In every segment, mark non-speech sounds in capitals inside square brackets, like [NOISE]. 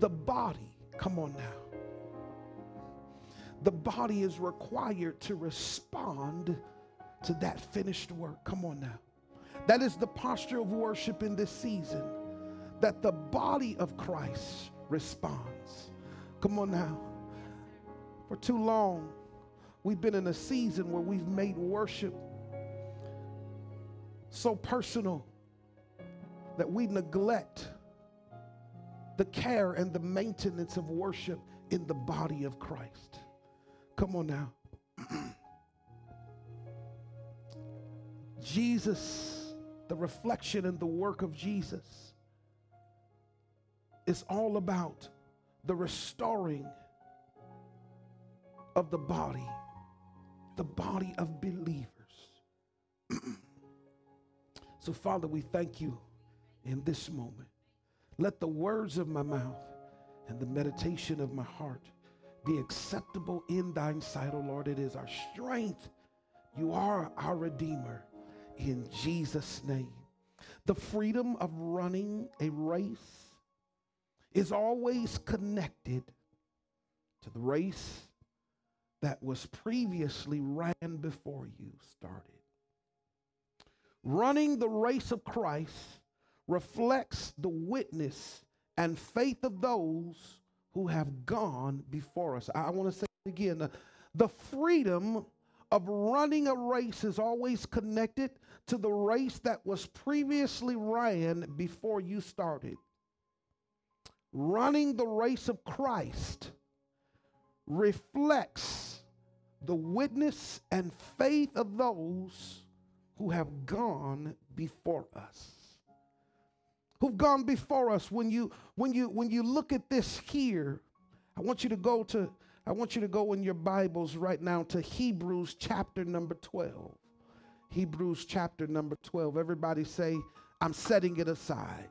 the body, come on now, the body is required to respond to that finished work. Come on now. That is the posture of worship in this season, that the body of Christ responds. Come on now. For too long, we've been in a season where we've made worship so personal that we neglect the care and the maintenance of worship in the body of Christ. Come on now. [CLEARS THROAT] Jesus, the reflection and the work of Jesus, is all about the restoring of the body, the body of believers. [CLEARS THROAT] so, Father, we thank you in this moment. Let the words of my mouth and the meditation of my heart be acceptable in thine sight, O Lord. It is our strength. You are our Redeemer in Jesus' name. The freedom of running a race is always connected to the race that was previously ran before you started. Running the race of Christ reflects the witness and faith of those who have gone before us. I want to say again the freedom of running a race is always connected to the race that was previously ran before you started. Running the race of Christ reflects the witness and faith of those who have gone before us who've gone before us when you when you when you look at this here i want you to go to i want you to go in your bibles right now to hebrews chapter number 12 hebrews chapter number 12 everybody say i'm setting it aside.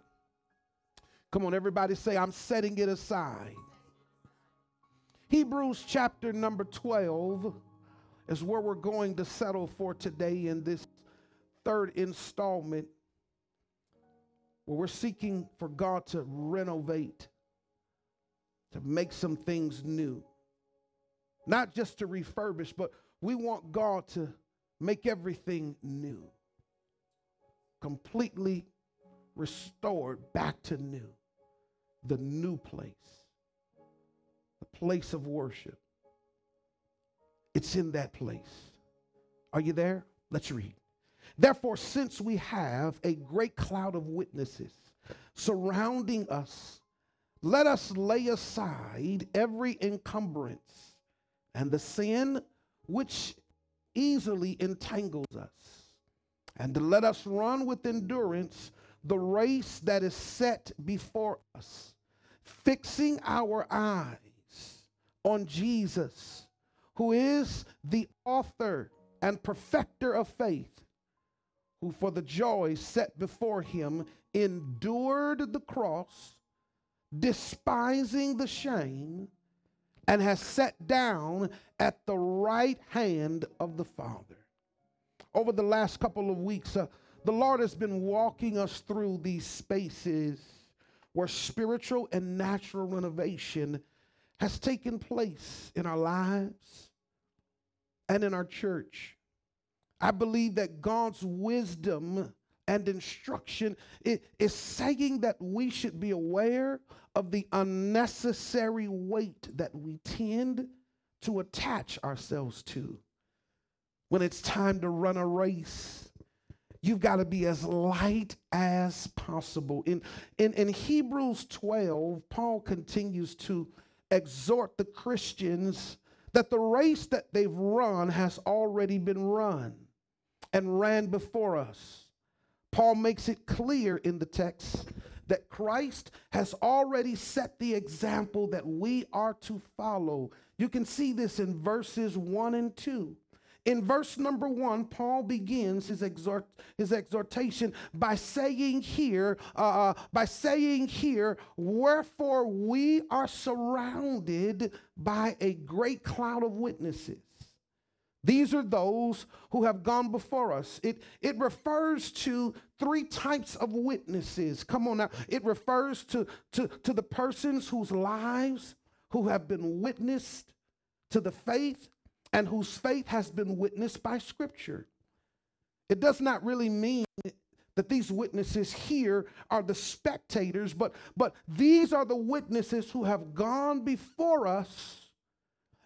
Come on everybody say i'm setting it aside. Hebrews chapter number 12 is where we're going to settle for today in this third installment where we're seeking for God to renovate, to make some things new. Not just to refurbish, but we want God to make everything new, completely restored back to new, the new place, the place of worship. It's in that place. Are you there? Let's read. Therefore, since we have a great cloud of witnesses surrounding us, let us lay aside every encumbrance and the sin which easily entangles us, and let us run with endurance the race that is set before us, fixing our eyes on Jesus, who is the author and perfecter of faith who for the joy set before him endured the cross, despising the shame, and has sat down at the right hand of the Father. Over the last couple of weeks, uh, the Lord has been walking us through these spaces where spiritual and natural renovation has taken place in our lives and in our church. I believe that God's wisdom and instruction is saying that we should be aware of the unnecessary weight that we tend to attach ourselves to. When it's time to run a race, you've got to be as light as possible. In, in, in Hebrews 12, Paul continues to exhort the Christians that the race that they've run has already been run and ran before us. Paul makes it clear in the text that Christ has already set the example that we are to follow. You can see this in verses 1 and 2. In verse number one, Paul begins his, exhort, his exhortation by saying here, uh, uh by saying here, wherefore we are surrounded by a great cloud of witnesses. These are those who have gone before us. It, it refers to three types of witnesses. Come on now. It refers to, to, to the persons whose lives who have been witnessed to the faith and whose faith has been witnessed by Scripture. It does not really mean that these witnesses here are the spectators, but, but these are the witnesses who have gone before us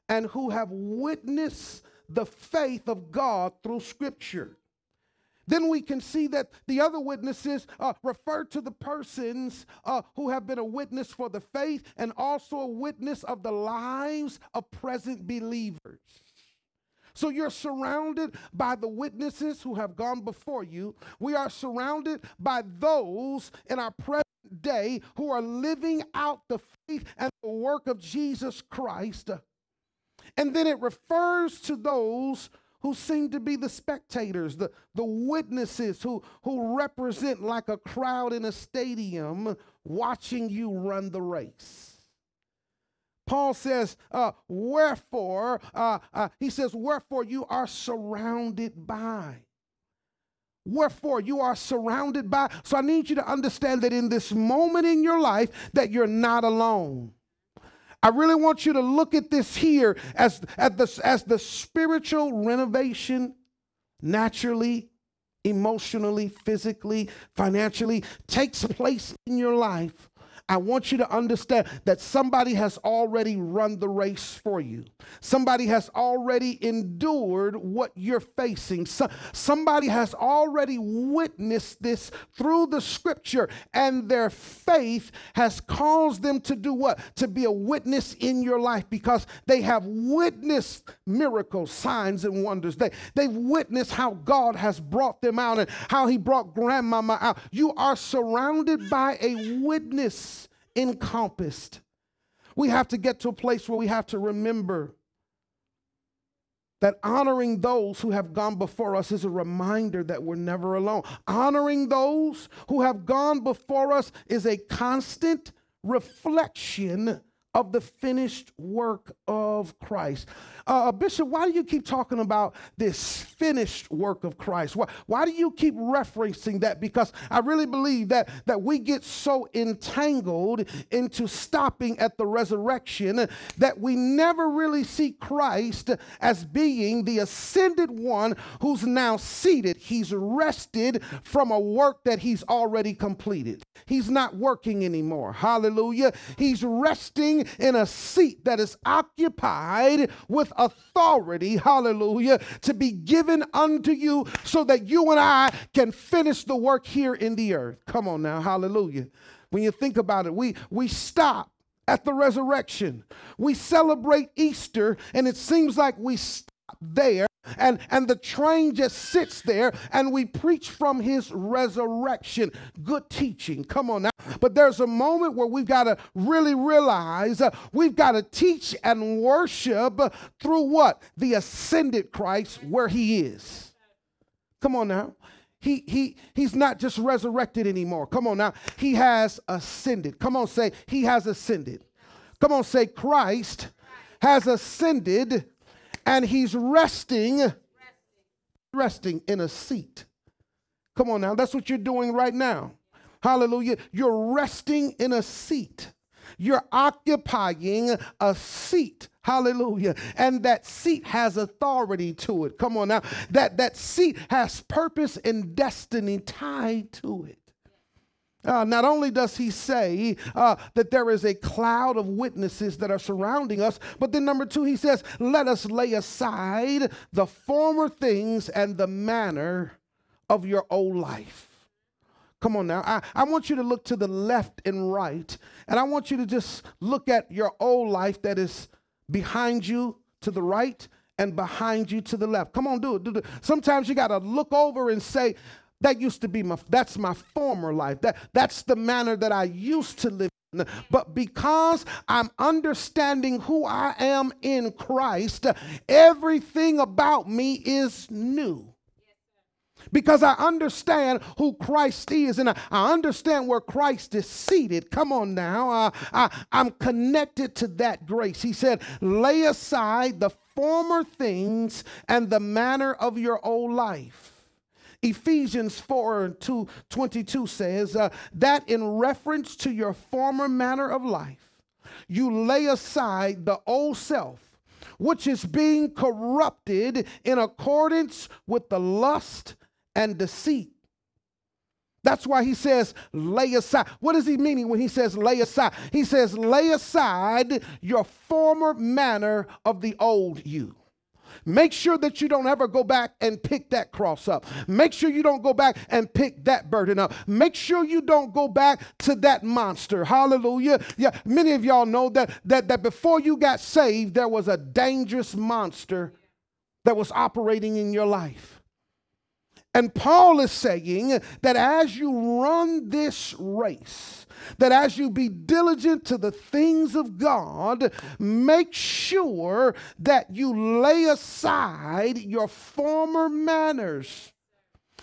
and who have witnessed the faith of God through Scripture. Then we can see that the other witnesses uh, refer to the persons uh, who have been a witness for the faith and also a witness of the lives of present believers. So you're surrounded by the witnesses who have gone before you. We are surrounded by those in our present day who are living out the faith and the work of Jesus Christ. And then it refers to those who seem to be the spectators, the, the witnesses who, who represent like a crowd in a stadium watching you run the race. Paul says, uh, wherefore, uh, uh, he says, wherefore you are surrounded by. Wherefore you are surrounded by. So I need you to understand that in this moment in your life that you're not alone. I really want you to look at this here as, as, the, as the spiritual renovation naturally, emotionally, physically, financially takes place in your life I want you to understand that somebody has already run the race for you. Somebody has already endured what you're facing. So, somebody has already witnessed this through the scripture, and their faith has caused them to do what? To be a witness in your life because they have witnessed miracles, signs, and wonders. They, they've witnessed how God has brought them out and how He brought grandmama out. You are surrounded by a witness encompassed. We have to get to a place where we have to remember that honoring those who have gone before us is a reminder that we're never alone. Honoring those who have gone before us is a constant reflection of the finished work of Christ. Uh, uh, Bishop, why do you keep talking about this finished work of Christ? Why, why do you keep referencing that? Because I really believe that, that we get so entangled into stopping at the resurrection that we never really see Christ as being the ascended one who's now seated. He's rested from a work that he's already completed. He's not working anymore. Hallelujah. He's resting in a seat that is occupied with authority, hallelujah, to be given unto you so that you and I can finish the work here in the earth. Come on now, hallelujah. When you think about it, we, we stop at the resurrection. We celebrate Easter, and it seems like we stop there and and the train just sits there and we preach from his resurrection good teaching come on now but there's a moment where we've got to really realize uh, we've got to teach and worship through what the ascended christ where he is come on now he, he, he's not just resurrected anymore. Come on now. He has ascended. Come on, say, He has ascended. Come on, say, Christ has ascended and he's resting, resting in a seat. Come on now, that's what you're doing right now. Hallelujah. You're resting in a seat. You're occupying a seat. Hallelujah. And that seat has authority to it. Come on now. That that seat has purpose and destiny tied to it. Uh, not only does he say uh, that there is a cloud of witnesses that are surrounding us, but then number two, he says, let us lay aside the former things and the manner of your old life. Come on now. I, I want you to look to the left and right, and I want you to just look at your old life that is behind you to the right and behind you to the left. Come on, do it. Do it. Sometimes you got to look over and say, that used to be my that's my former life. That that's the manner that I used to live in. But because I'm understanding who I am in Christ, everything about me is new. because I understand who Christ is and I, understand where Christ is seated. Come on now. I, I'm connected to that grace. He said, lay aside the former things and the manner of your old life. Ephesians 4 2, 22 says uh, that in reference to your former manner of life, you lay aside the old self which is being corrupted in accordance with the lust and deceit. That's why he says, lay aside. What is he meaning when he says lay aside? He says, lay aside your former manner of the old you. Make sure that you don't ever go back and pick that cross up. Make sure you don't go back and pick that burden up. Make sure you don't go back to that monster. Hallelujah. Yeah, many of y'all know that that that before you got saved there was a dangerous monster that was operating in your life. And Paul is saying that as you run this race, that as you be diligent to the things of God, make sure that you lay aside your former manners,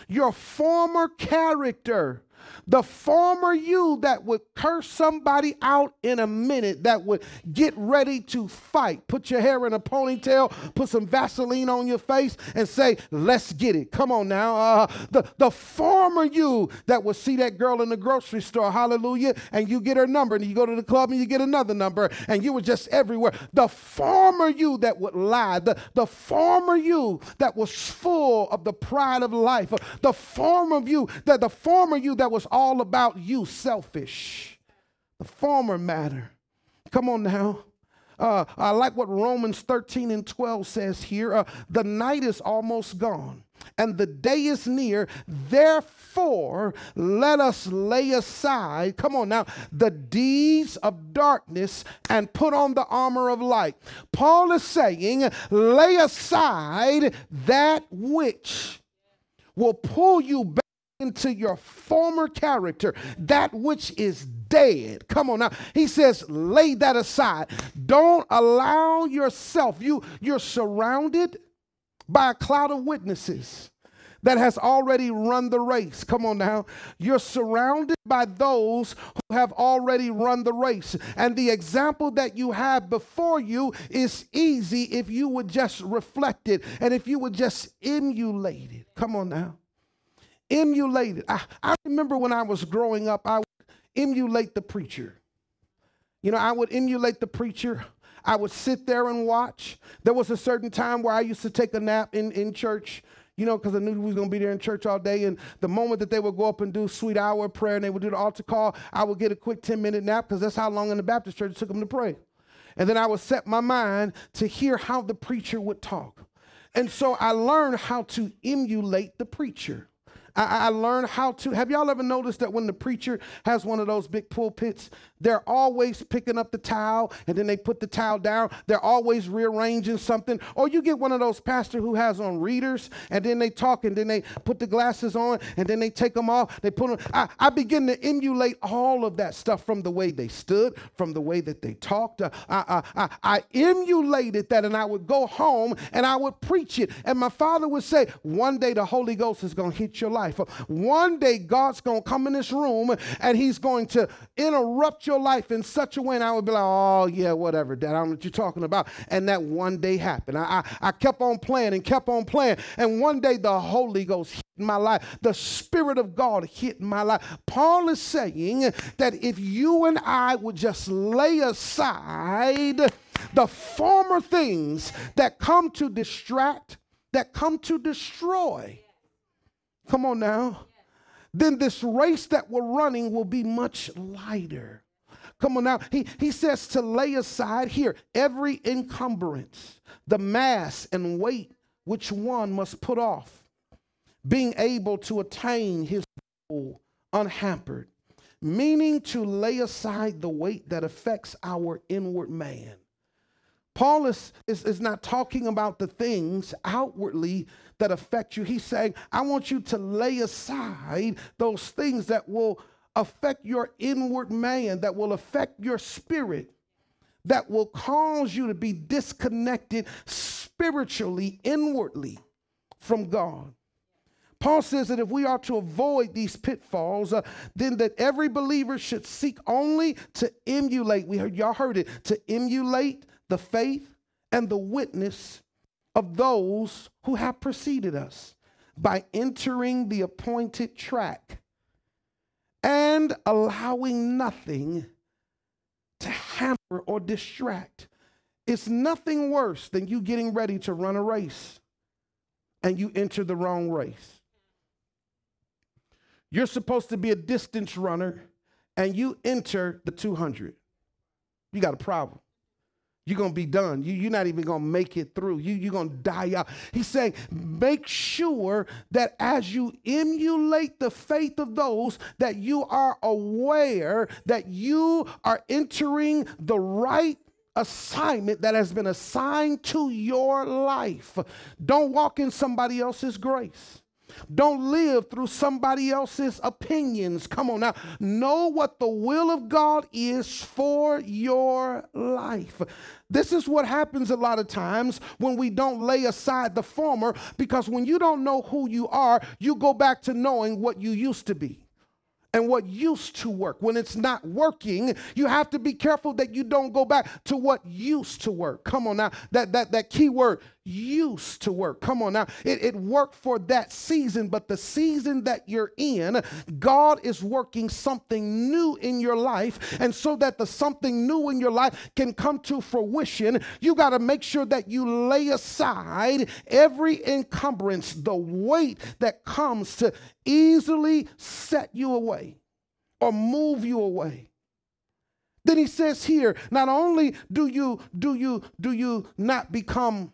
your former character, the former you that would curse somebody out in a minute, that would get ready to fight, put your hair in a ponytail, put some Vaseline on your face, and say, Let's get it. Come on now. Uh, the, the former you that would see that girl in the grocery store, hallelujah, and you get her number, and you go to the club and you get another number, and you were just everywhere. The former you that would lie, the, the former you that was full of the pride of life, the former you that the former you that was all about you, selfish. The former matter. Come on now. Uh, I like what Romans 13 and 12 says here. Uh, the night is almost gone and the day is near. Therefore, let us lay aside, come on now, the deeds of darkness and put on the armor of light. Paul is saying, lay aside that which will pull you back into your former character, that which is dead. Come on now. He says, lay that aside. Don't allow yourself, you, you're surrounded by a cloud of witnesses that has already run the race. Come on now. You're surrounded by those who have already run the race. And the example that you have before you is easy if you would just reflect it and if you would just emulate it. Come on now emulated. I, I remember when I was growing up, I would emulate the preacher. You know, I would emulate the preacher. I would sit there and watch. There was a certain time where I used to take a nap in, in church, you know, because I knew we was going to be there in church all day. And the moment that they would go up and do sweet hour prayer and they would do the altar call, I would get a quick 10 minute nap because that's how long in the Baptist church it took them to pray. And then I would set my mind to hear how the preacher would talk. And so I learned how to emulate the preacher. I, I learned how to. Have y'all ever noticed that when the preacher has one of those big pulpits, they're always picking up the towel and then they put the towel down. They're always rearranging something. Or you get one of those pastors who has on readers and then they talk and then they put the glasses on and then they take them off. They put them. I, I begin to emulate all of that stuff from the way they stood, from the way that they talked. Uh, I, I, I, I emulated that and I would go home and I would preach it. And my father would say, One day the Holy Ghost is going to hit your life life. One day God's going to come in this room and he's going to interrupt your life in such a way. And I would be like, oh, yeah, whatever, Dad. I don't know what you're talking about. And that one day happened. I, I, I kept on playing and kept on playing. And one day the Holy Ghost hit my life. The Spirit of God hit my life. Paul is saying that if you and I would just lay aside the former things that come to distract, that come to destroy, Come on now. Then this race that we're running will be much lighter. Come on now. He, he says to lay aside here every encumbrance, the mass and weight which one must put off, being able to attain his goal unhampered, meaning to lay aside the weight that affects our inward man. Paul is, is, is not talking about the things outwardly that affect you. He's saying, I want you to lay aside those things that will affect your inward man, that will affect your spirit, that will cause you to be disconnected spiritually, inwardly from God. Paul says that if we are to avoid these pitfalls, uh, then that every believer should seek only to emulate, we heard, y'all heard it, to emulate the faith and the witness of those who have preceded us by entering the appointed track and allowing nothing to hamper or distract. It's nothing worse than you getting ready to run a race and you enter the wrong race. You're supposed to be a distance runner and you enter the 200. You got a problem. You're going to be done. You, you're not even going to make it through. You, you're going to die out. He's saying, make sure that as you emulate the faith of those, that you are aware that you are entering the right assignment that has been assigned to your life. Don't walk in somebody else's grace. Don't live through somebody else's opinions. Come on now. Know what the will of God is for your life. This is what happens a lot of times when we don't lay aside the former, because when you don't know who you are, you go back to knowing what you used to be and what used to work. When it's not working, you have to be careful that you don't go back to what used to work. Come on now, that that that key word used to work. Come on now, it, it worked for that season, but the season that you're in, God is working something new in your life, and so that the something new in your life can come to fruition, you got to make sure that you lay aside every encumbrance, the weight that comes to easily set you away or move you away. Then he says here, not only do you do you do you not become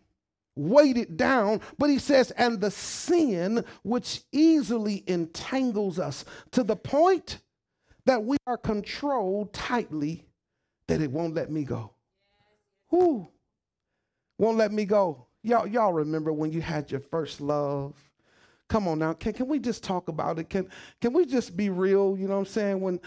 weighted down, but he says, and the sin which easily entangles us to the point that we are controlled tightly that it won't let me go. Who won't let me go? Y'all, y'all remember when you had your first love? Come on now, can, can we just talk about it? Can, can we just be real? You know what I'm saying? When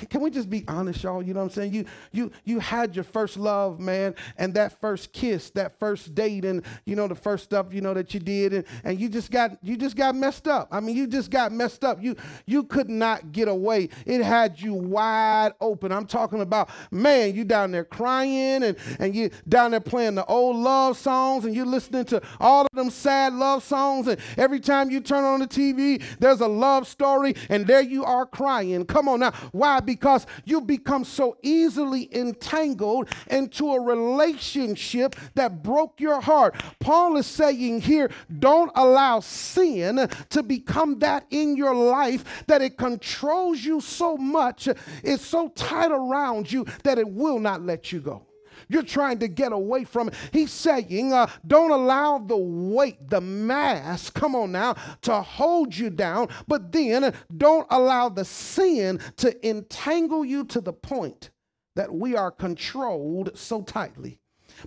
can we just be honest, y'all? You know what I'm saying? You you you had your first love, man, and that first kiss, that first date, and you know the first stuff you know that you did, and, and you just got you just got messed up. I mean, you just got messed up. You you could not get away. It had you wide open. I'm talking about, man, you down there crying and, and you down there playing the old love songs, and you're listening to all of them sad love songs, and every time you turn on the TV, there's a love story, and there you are crying. Come on now. Why? Because you become so easily entangled into a relationship that broke your heart. Paul is saying here, don't allow sin to become that in your life that it controls you so much, it's so tight around you that it will not let you go. You're trying to get away from it. He's saying, uh, don't allow the weight, the mass, come on now, to hold you down, but then don't allow the sin to entangle you to the point that we are controlled so tightly.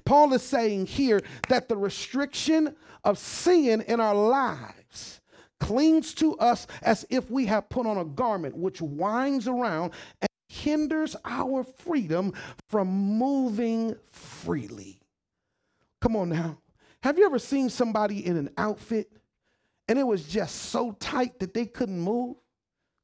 Paul is saying here that the restriction of sin in our lives clings to us as if we have put on a garment which winds around hinders our freedom from moving freely. Come on now. Have you ever seen somebody in an outfit and it was just so tight that they couldn't move?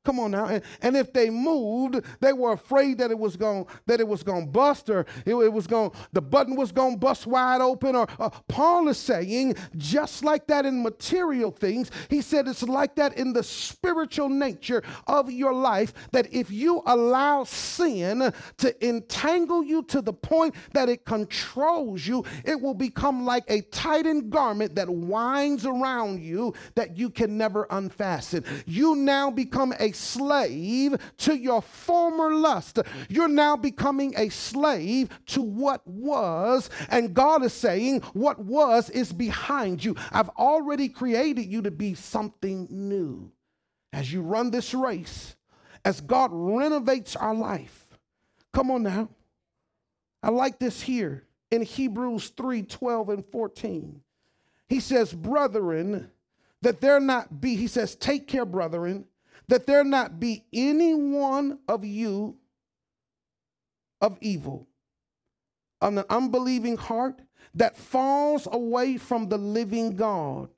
Come on now. And, and if they moved, they were afraid that it was going that it was going to bust or it, it was going the button was going to bust wide open or uh, Paul is saying just like that in material things, he said it's like that in the spiritual nature of your life that if you allow sin to entangle you to the point that it controls you, it will become like a tightened garment that winds around you that you can never unfasten. You now become a slave to your former lust. You're now becoming a slave to what was. And God is saying, What was is behind you. I've already created you to be something new. As you run this race, as God renovates our life. Come on now. I like this here in Hebrews 3 12 and 14. He says, Brethren, that there not be, he says, take care, brethren, that there not be any one of you of evil, of an unbelieving heart that falls away from the living God,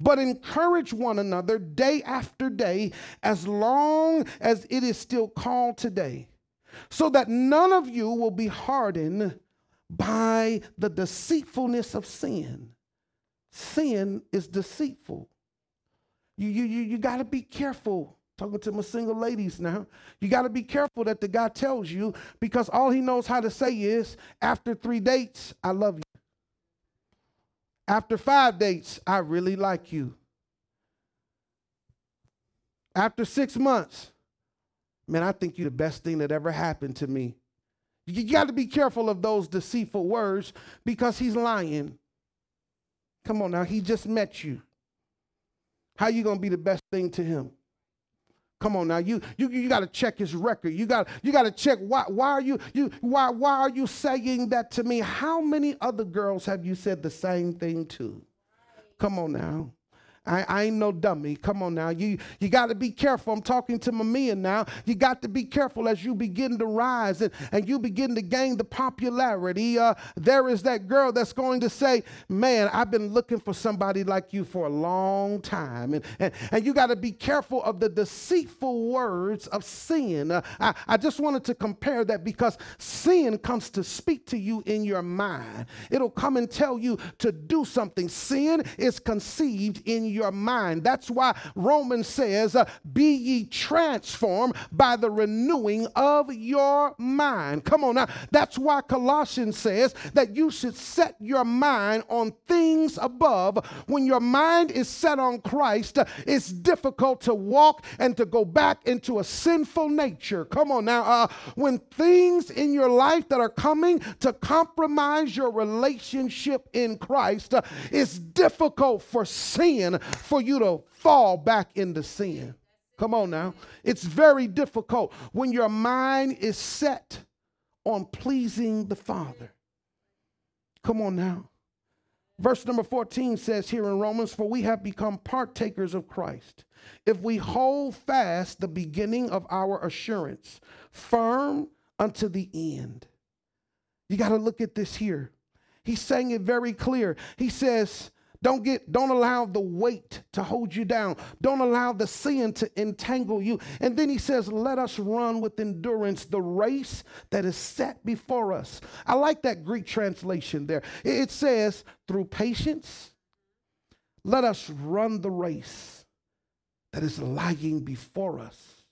but encourage one another day after day, as long as it is still called today, so that none of you will be hardened by the deceitfulness of sin. Sin is deceitful. You, you, you, you got to be careful. Talking to my single ladies now. You got to be careful that the guy tells you because all he knows how to say is, after three dates, I love you. After five dates, I really like you. After six months, man, I think you're the best thing that ever happened to me. You got to be careful of those deceitful words because he's lying. Come on now, he just met you. How you to be the best thing to him? Come on now, you you, you got to check his record. You got you got to check why why are you you why why are you saying that to me? How many other girls have you said the same thing to? Come on now. I, I ain't no dummy. Come on now. You, you got to be careful. I'm talking to men now. You got to be careful as you begin to rise and, and you begin to gain the popularity. Uh, there is that girl that's going to say, Man, I've been looking for somebody like you for a long time. And, and, and you got to be careful of the deceitful words of sin. Uh, I, I just wanted to compare that because sin comes to speak to you in your mind, it'll come and tell you to do something. Sin is conceived in your mind. That's why Romans says, uh, Be ye transformed by the renewing of your mind. Come on now. That's why Colossians says that you should set your mind on things above. When your mind is set on Christ, uh, it's difficult to walk and to go back into a sinful nature. Come on now. Uh, when things in your life that are coming to compromise your relationship in Christ, uh, it's difficult for sin for you to fall back into sin. Come on now. It's very difficult when your mind is set on pleasing the Father. Come on now. Verse number 14 says here in Romans, For we have become partakers of Christ if we hold fast the beginning of our assurance, firm unto the end. You got to look at this here. He's saying it very clear. He says, don't get don't allow the weight to hold you down. Don't allow the sin to entangle you. And then he says, "Let us run with endurance the race that is set before us." I like that Greek translation there. It says, "Through patience, let us run the race that is lying before us."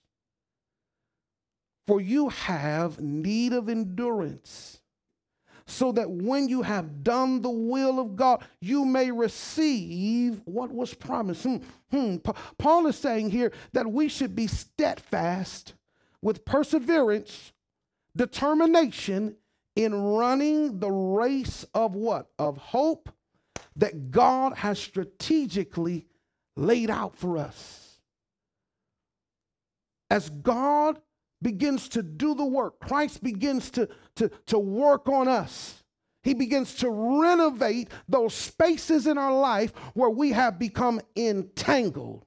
For you have need of endurance so that when you have done the will of God, you may receive what was promised. Hmm, hmm. Paul is saying here that we should be steadfast with perseverance, determination in running the race of what? Of hope that God has strategically laid out for us. As God begins to do the work, Christ begins to, to, to work on us. He begins to renovate those spaces in our life where we have become entangled,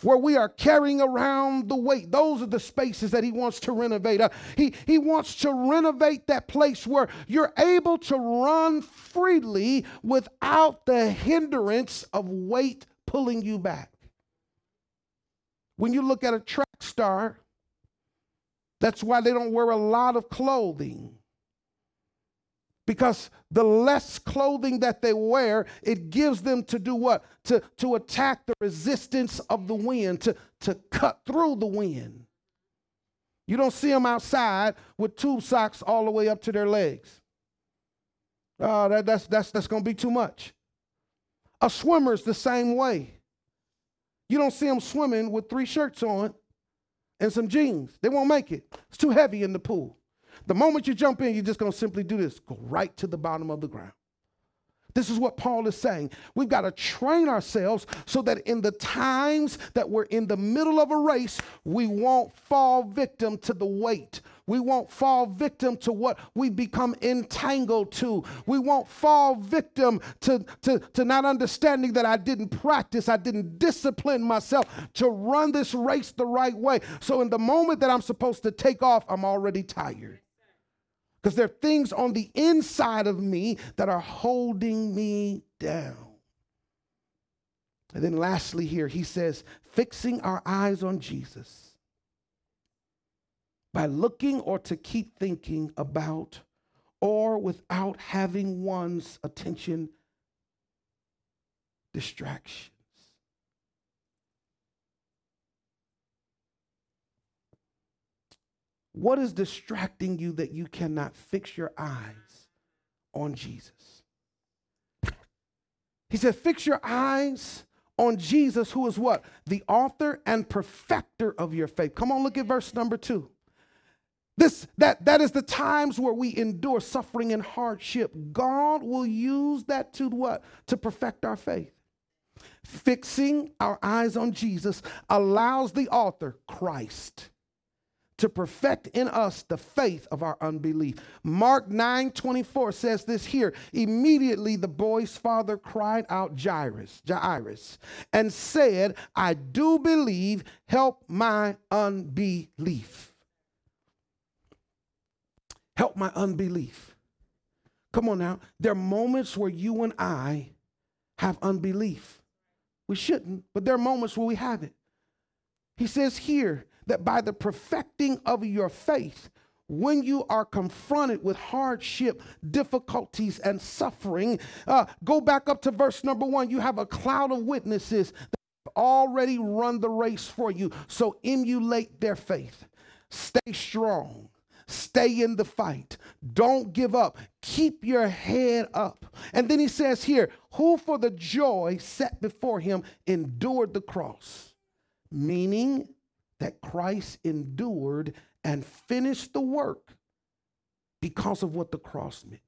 where we are carrying around the weight. Those are the spaces that he wants to renovate. Uh, he, he wants to renovate that place where you're able to run freely without the hindrance of weight pulling you back. When you look at a track star, that's why they don't wear a lot of clothing. Because the less clothing that they wear, it gives them to do what? To, to attack the resistance of the wind, to, to cut through the wind. You don't see them outside with tube socks all the way up to their legs. Oh, that, that's, that's, that's going to be too much. A swimmer's the same way. You don't see them swimming with three shirts on and some jeans. They won't make it. It's too heavy in the pool. The moment you jump in, you're just going to simply do this go right to the bottom of the ground. This is what Paul is saying. We've got to train ourselves so that in the times that we're in the middle of a race, we won't fall victim to the weight. We won't fall victim to what we become entangled to. We won't fall victim to, to, to not understanding that I didn't practice, I didn't discipline myself to run this race the right way. So, in the moment that I'm supposed to take off, I'm already tired because there are things on the inside of me that are holding me down. And then lastly, here, he says, fixing our eyes on Jesus by looking or to keep thinking about or without having one's attention distractions. What is distracting you that you cannot fix your eyes on Jesus? He said, Fix your eyes on Jesus, who is what? The author and perfecter of your faith. Come on, look at verse number two. This that that is the times where we endure suffering and hardship. God will use that to what? To perfect our faith. Fixing our eyes on Jesus allows the author, Christ, to perfect in us the faith of our unbelief. Mark 9 24 says this here. Immediately the boy's father cried out Jairus, Jairus, and said, I do believe, help my unbelief. Help my unbelief. Come on now. There are moments where you and I have unbelief. We shouldn't, but there are moments where we have it. He says here that by the perfecting of your faith, when you are confronted with hardship, difficulties, and suffering, uh, go back up to verse number one. You have a cloud of witnesses that have already run the race for you. So emulate their faith. Stay strong. Stay in the fight. Don't give up. Keep your head up. And then he says here, who for the joy set before him endured the cross, meaning that Christ endured and finished the work because of what the cross meant.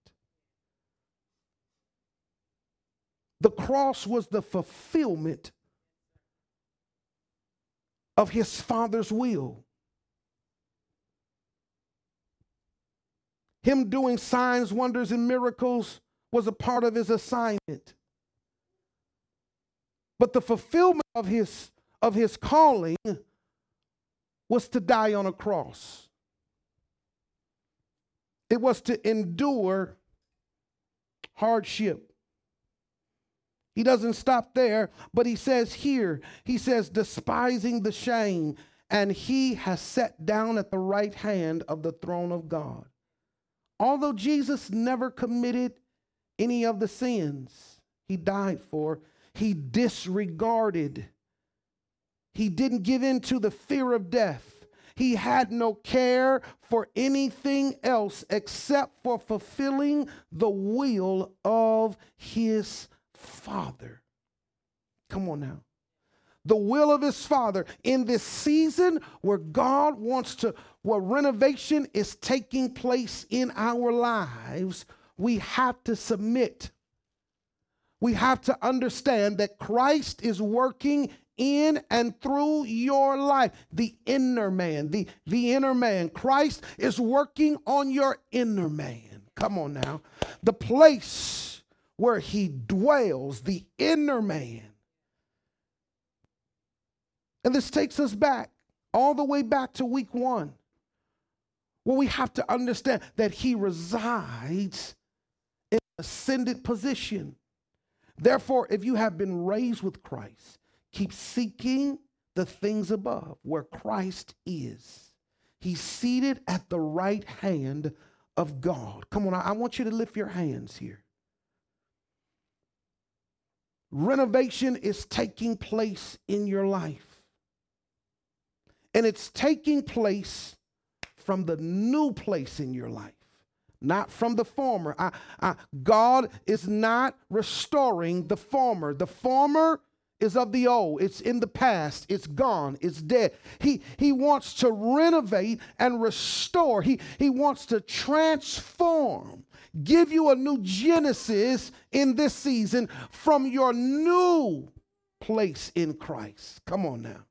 The cross was the fulfillment of his Father's will. Him doing signs, wonders, and miracles was a part of his assignment. But the fulfillment of his, of his calling was to die on a cross. It was to endure hardship. He doesn't stop there, but he says here, he says, despising the shame, and he has sat down at the right hand of the throne of God. Although Jesus never committed any of the sins he died for, he disregarded. He didn't give in to the fear of death. He had no care for anything else except for fulfilling the will of his Father. Come on now. The will of his Father in this season where God wants to where renovation is taking place in our lives, we have to submit. We have to understand that Christ is working in and through your life. The inner man, the, the inner man. Christ is working on your inner man. Come on now. The place where he dwells, the inner man. And this takes us back, all the way back to week one. where we have to understand that he resides in ascended position. Therefore, if you have been raised with Christ, keep seeking the things above where Christ is. He's seated at the right hand of God. Come on, I want you to lift your hands here. Renovation is taking place in your life. And it's taking place from the new place in your life, not from the former. I, I, God is not restoring the former. The former is of the old. It's in the past. It's gone. It's dead. He, he wants to renovate and restore. He, he wants to transform, give you a new Genesis in this season from your new place in Christ. Come on now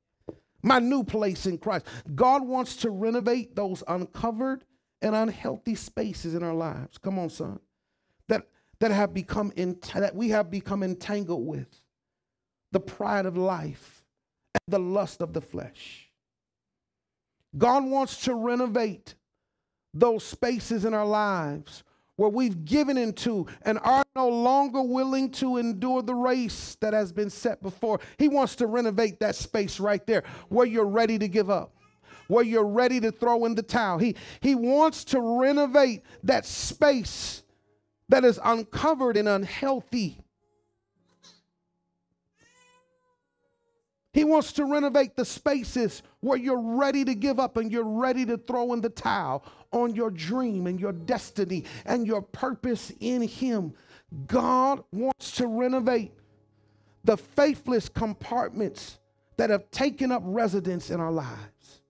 my new place in Christ. God wants to renovate those uncovered and unhealthy spaces in our lives. Come on, son. That that have become in, that we have become entangled with the pride of life and the lust of the flesh. God wants to renovate those spaces in our lives where we've given into and are no longer willing to endure the race that has been set before. He wants to renovate that space right there where you're ready to give up, where you're ready to throw in the towel. He, he wants to renovate that space that is uncovered and unhealthy. He wants to renovate the spaces where you're ready to give up and you're ready to throw in the towel on your dream and your destiny and your purpose in Him. God wants to renovate the faithless compartments that have taken up residence in our lives.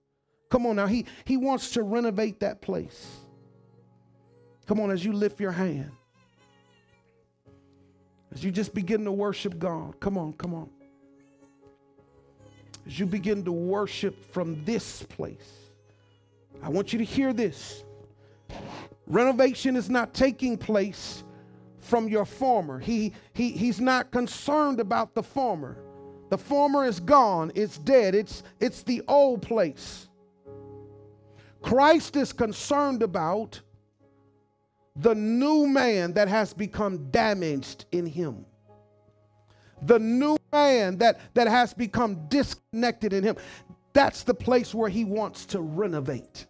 Come on now, He, he wants to renovate that place. Come on, as you lift your hand, as you just begin to worship God. Come on, come on. As you begin to worship from this place, I want you to hear this. Renovation is not taking place from your former. He, he, he's not concerned about the former. The former is gone, it's dead, it's, it's the old place. Christ is concerned about the new man that has become damaged in him. The new man that, that has become disconnected in him. That's the place where he wants to renovate.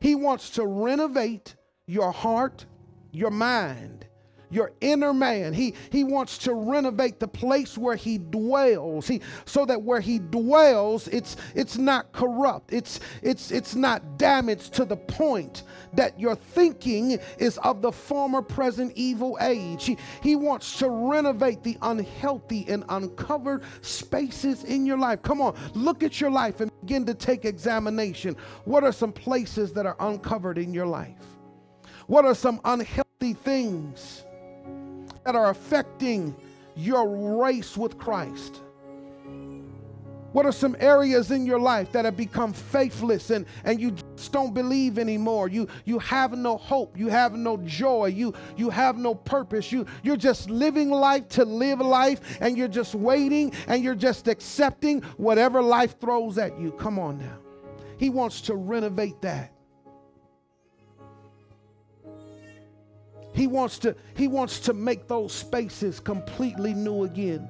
He wants to renovate your heart, your mind, your inner man. He, he wants to renovate the place where he dwells. He, so that where he dwells, it's, it's not corrupt. It's, it's, it's not damaged to the point that your thinking is of the former present evil age. He, he wants to renovate the unhealthy and uncovered spaces in your life. Come on, look at your life and begin to take examination. What are some places that are uncovered in your life? What are some unhealthy things? That are affecting your race with Christ? What are some areas in your life that have become faithless and, and you just don't believe anymore? You, you have no hope. You have no joy. You, you have no purpose. You, you're just living life to live life and you're just waiting and you're just accepting whatever life throws at you. Come on now. He wants to renovate that. He wants to he wants to make those spaces completely new again.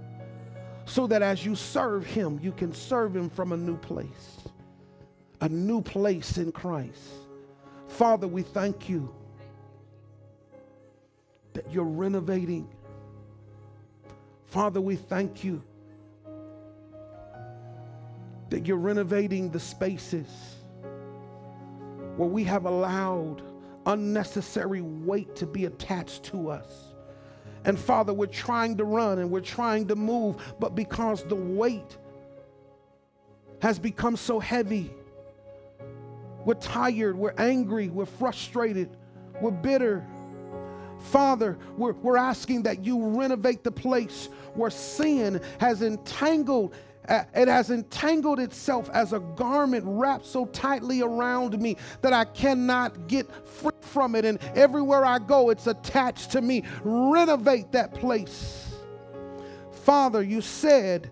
So that as you serve him, you can serve him from a new place. A new place in Christ. Father, we thank you that you're renovating. Father, we thank you that you're renovating the spaces where we have allowed unnecessary weight to be attached to us. And Father, we're trying to run and we're trying to move, but because the weight has become so heavy, we're tired, we're angry, we're frustrated, we're bitter. Father, we're, we're asking that you renovate the place where sin has entangled it has entangled itself as a garment wrapped so tightly around me that I cannot get free from it. And everywhere I go, it's attached to me. Renovate that place. Father, you said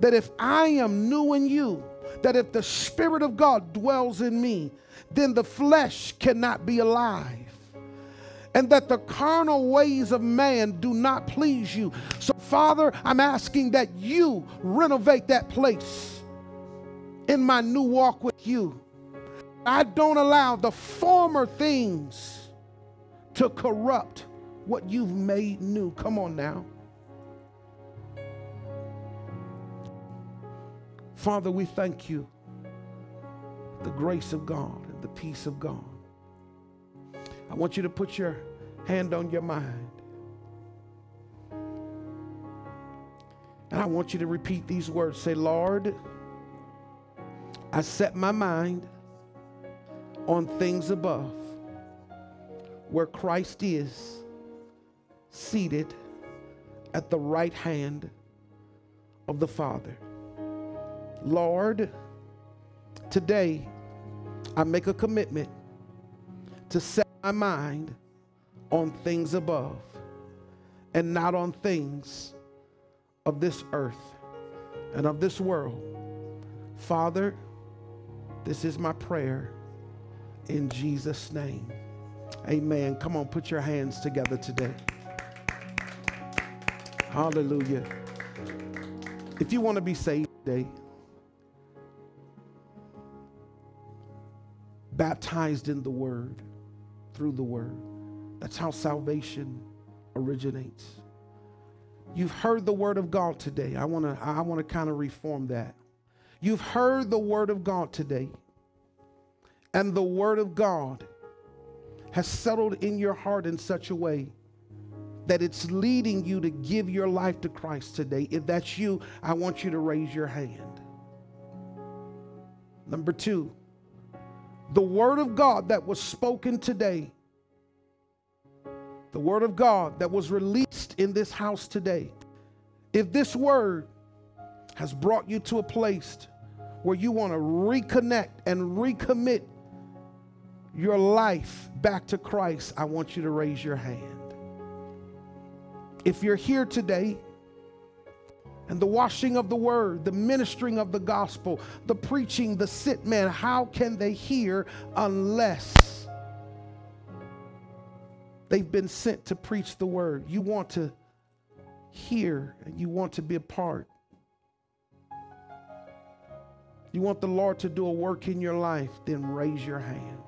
that if I am new in you, that if the Spirit of God dwells in me, then the flesh cannot be alive and that the carnal ways of man do not please you. So, Father, I'm asking that you renovate that place in my new walk with you. I don't allow the former things to corrupt what you've made new. Come on now. Father, we thank you. The grace of God and the peace of God I want you to put your hand on your mind. And I want you to repeat these words. Say, Lord, I set my mind on things above, where Christ is seated at the right hand of the Father. Lord, today I make a commitment to set my mind on things above and not on things of this earth and of this world. Father, this is my prayer in Jesus' name. Amen. Come on, put your hands together today. Hallelujah. If you want to be saved today, baptized in the word, through the word, that's how salvation originates. You've heard the word of God today. I want to I want to kind of reform that. You've heard the word of God today. And the word of God has settled in your heart in such a way that it's leading you to give your life to Christ today. If that's you, I want you to raise your hand. Number two, the word of God that was spoken today, the word of God that was released in this house today, if this word has brought you to a place where you want to reconnect and recommit your life back to Christ, I want you to raise your hand. If you're here today, and the washing of the word, the ministering of the gospel, the preaching, the sit man, how can they hear unless they've been sent to preach the word? You want to hear and you want to be a part. You want the Lord to do a work in your life, then raise your hand.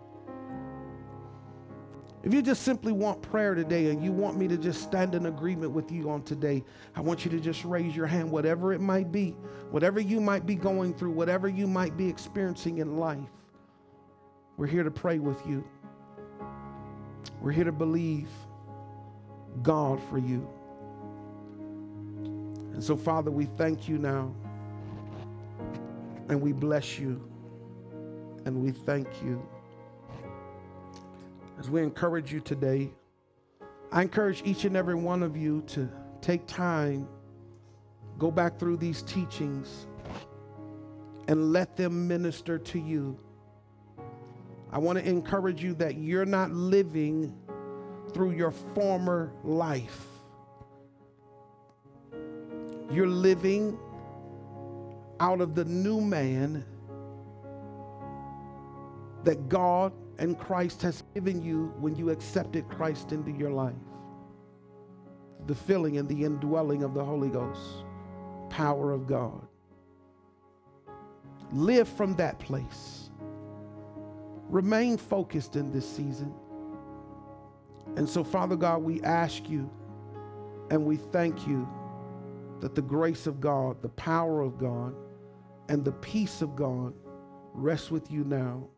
If you just simply want prayer today and you want me to just stand in agreement with you on today, I want you to just raise your hand, whatever it might be, whatever you might be going through, whatever you might be experiencing in life. We're here to pray with you. We're here to believe God for you. And so, Father, we thank you now. And we bless you. And we thank you as we encourage you today, I encourage each and every one of you to take time, go back through these teachings, and let them minister to you. I want to encourage you that you're not living through your former life. You're living out of the new man that God and Christ has given you when you accepted Christ into your life. The filling and the indwelling of the Holy Ghost, power of God. Live from that place. Remain focused in this season. And so, Father God, we ask you and we thank you that the grace of God, the power of God, and the peace of God rest with you now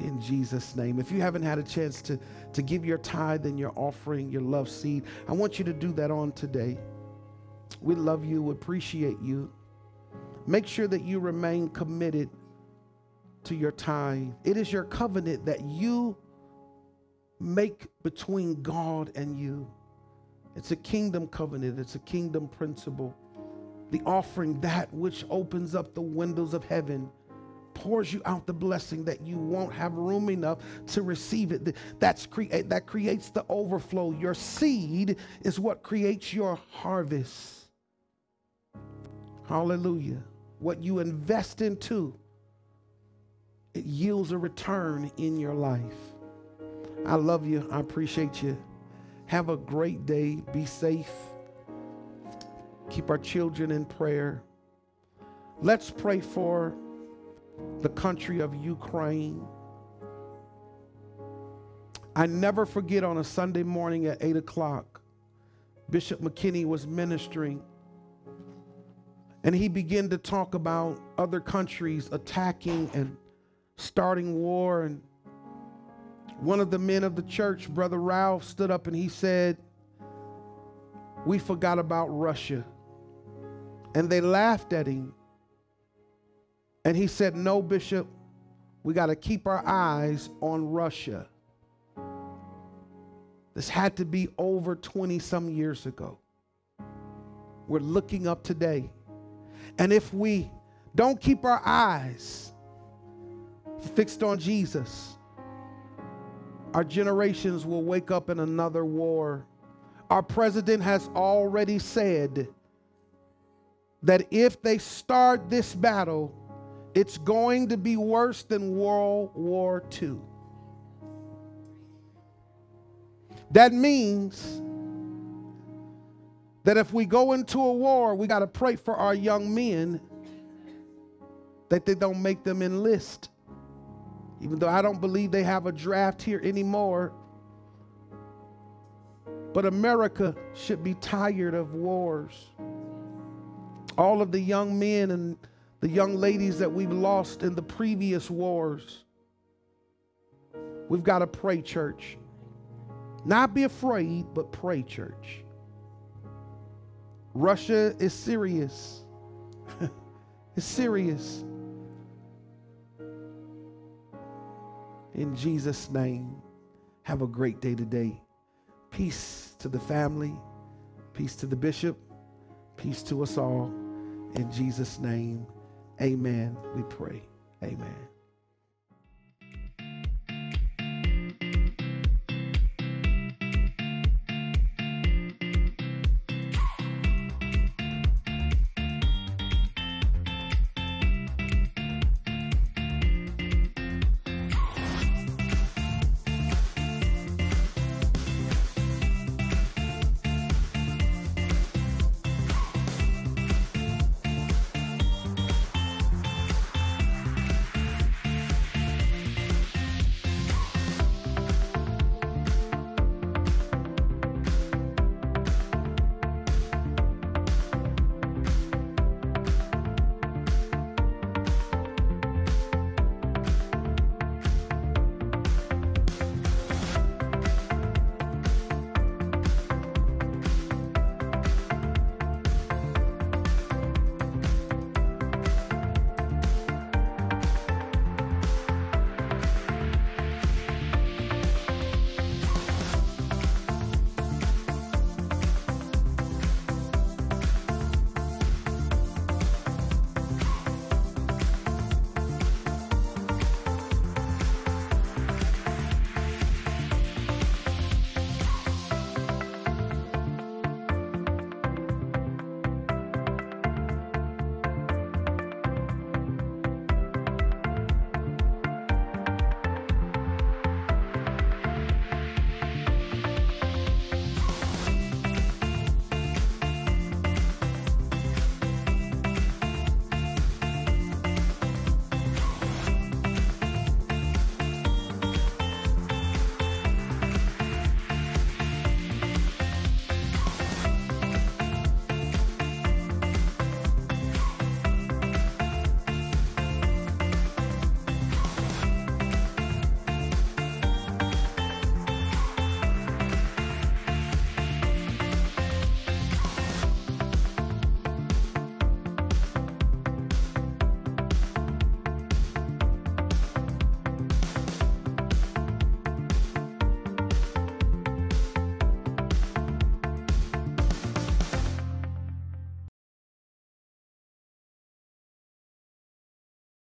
in Jesus' name. If you haven't had a chance to, to give your tithe and your offering, your love seed, I want you to do that on today. We love you, we appreciate you. Make sure that you remain committed to your tithe. It is your covenant that you make between God and you. It's a kingdom covenant, it's a kingdom principle. The offering, that which opens up the windows of heaven pours you out the blessing that you won't have room enough to receive it. That's create that creates the overflow. Your seed is what creates your harvest. Hallelujah. What you invest into, it yields a return in your life. I love you. I appreciate you. Have a great day. Be safe. Keep our children in prayer. Let's pray for the country of Ukraine. I never forget on a Sunday morning at 8 o'clock, Bishop McKinney was ministering, and he began to talk about other countries attacking and starting war. And one of the men of the church, Brother Ralph, stood up and he said, We forgot about Russia. And they laughed at him. And he said, No, Bishop, we got to keep our eyes on Russia. This had to be over 20 some years ago. We're looking up today. And if we don't keep our eyes fixed on Jesus, our generations will wake up in another war. Our president has already said that if they start this battle, it's going to be worse than World War II. That means that if we go into a war, we got to pray for our young men that they don't make them enlist. Even though I don't believe they have a draft here anymore. But America should be tired of wars. All of the young men and the young ladies that we've lost in the previous wars. We've got to pray, church. Not be afraid, but pray, church. Russia is serious. [LAUGHS] it's serious. In Jesus' name, have a great day today. Peace to the family, peace to the bishop, peace to us all. In Jesus' name, amen. We pray. Amen.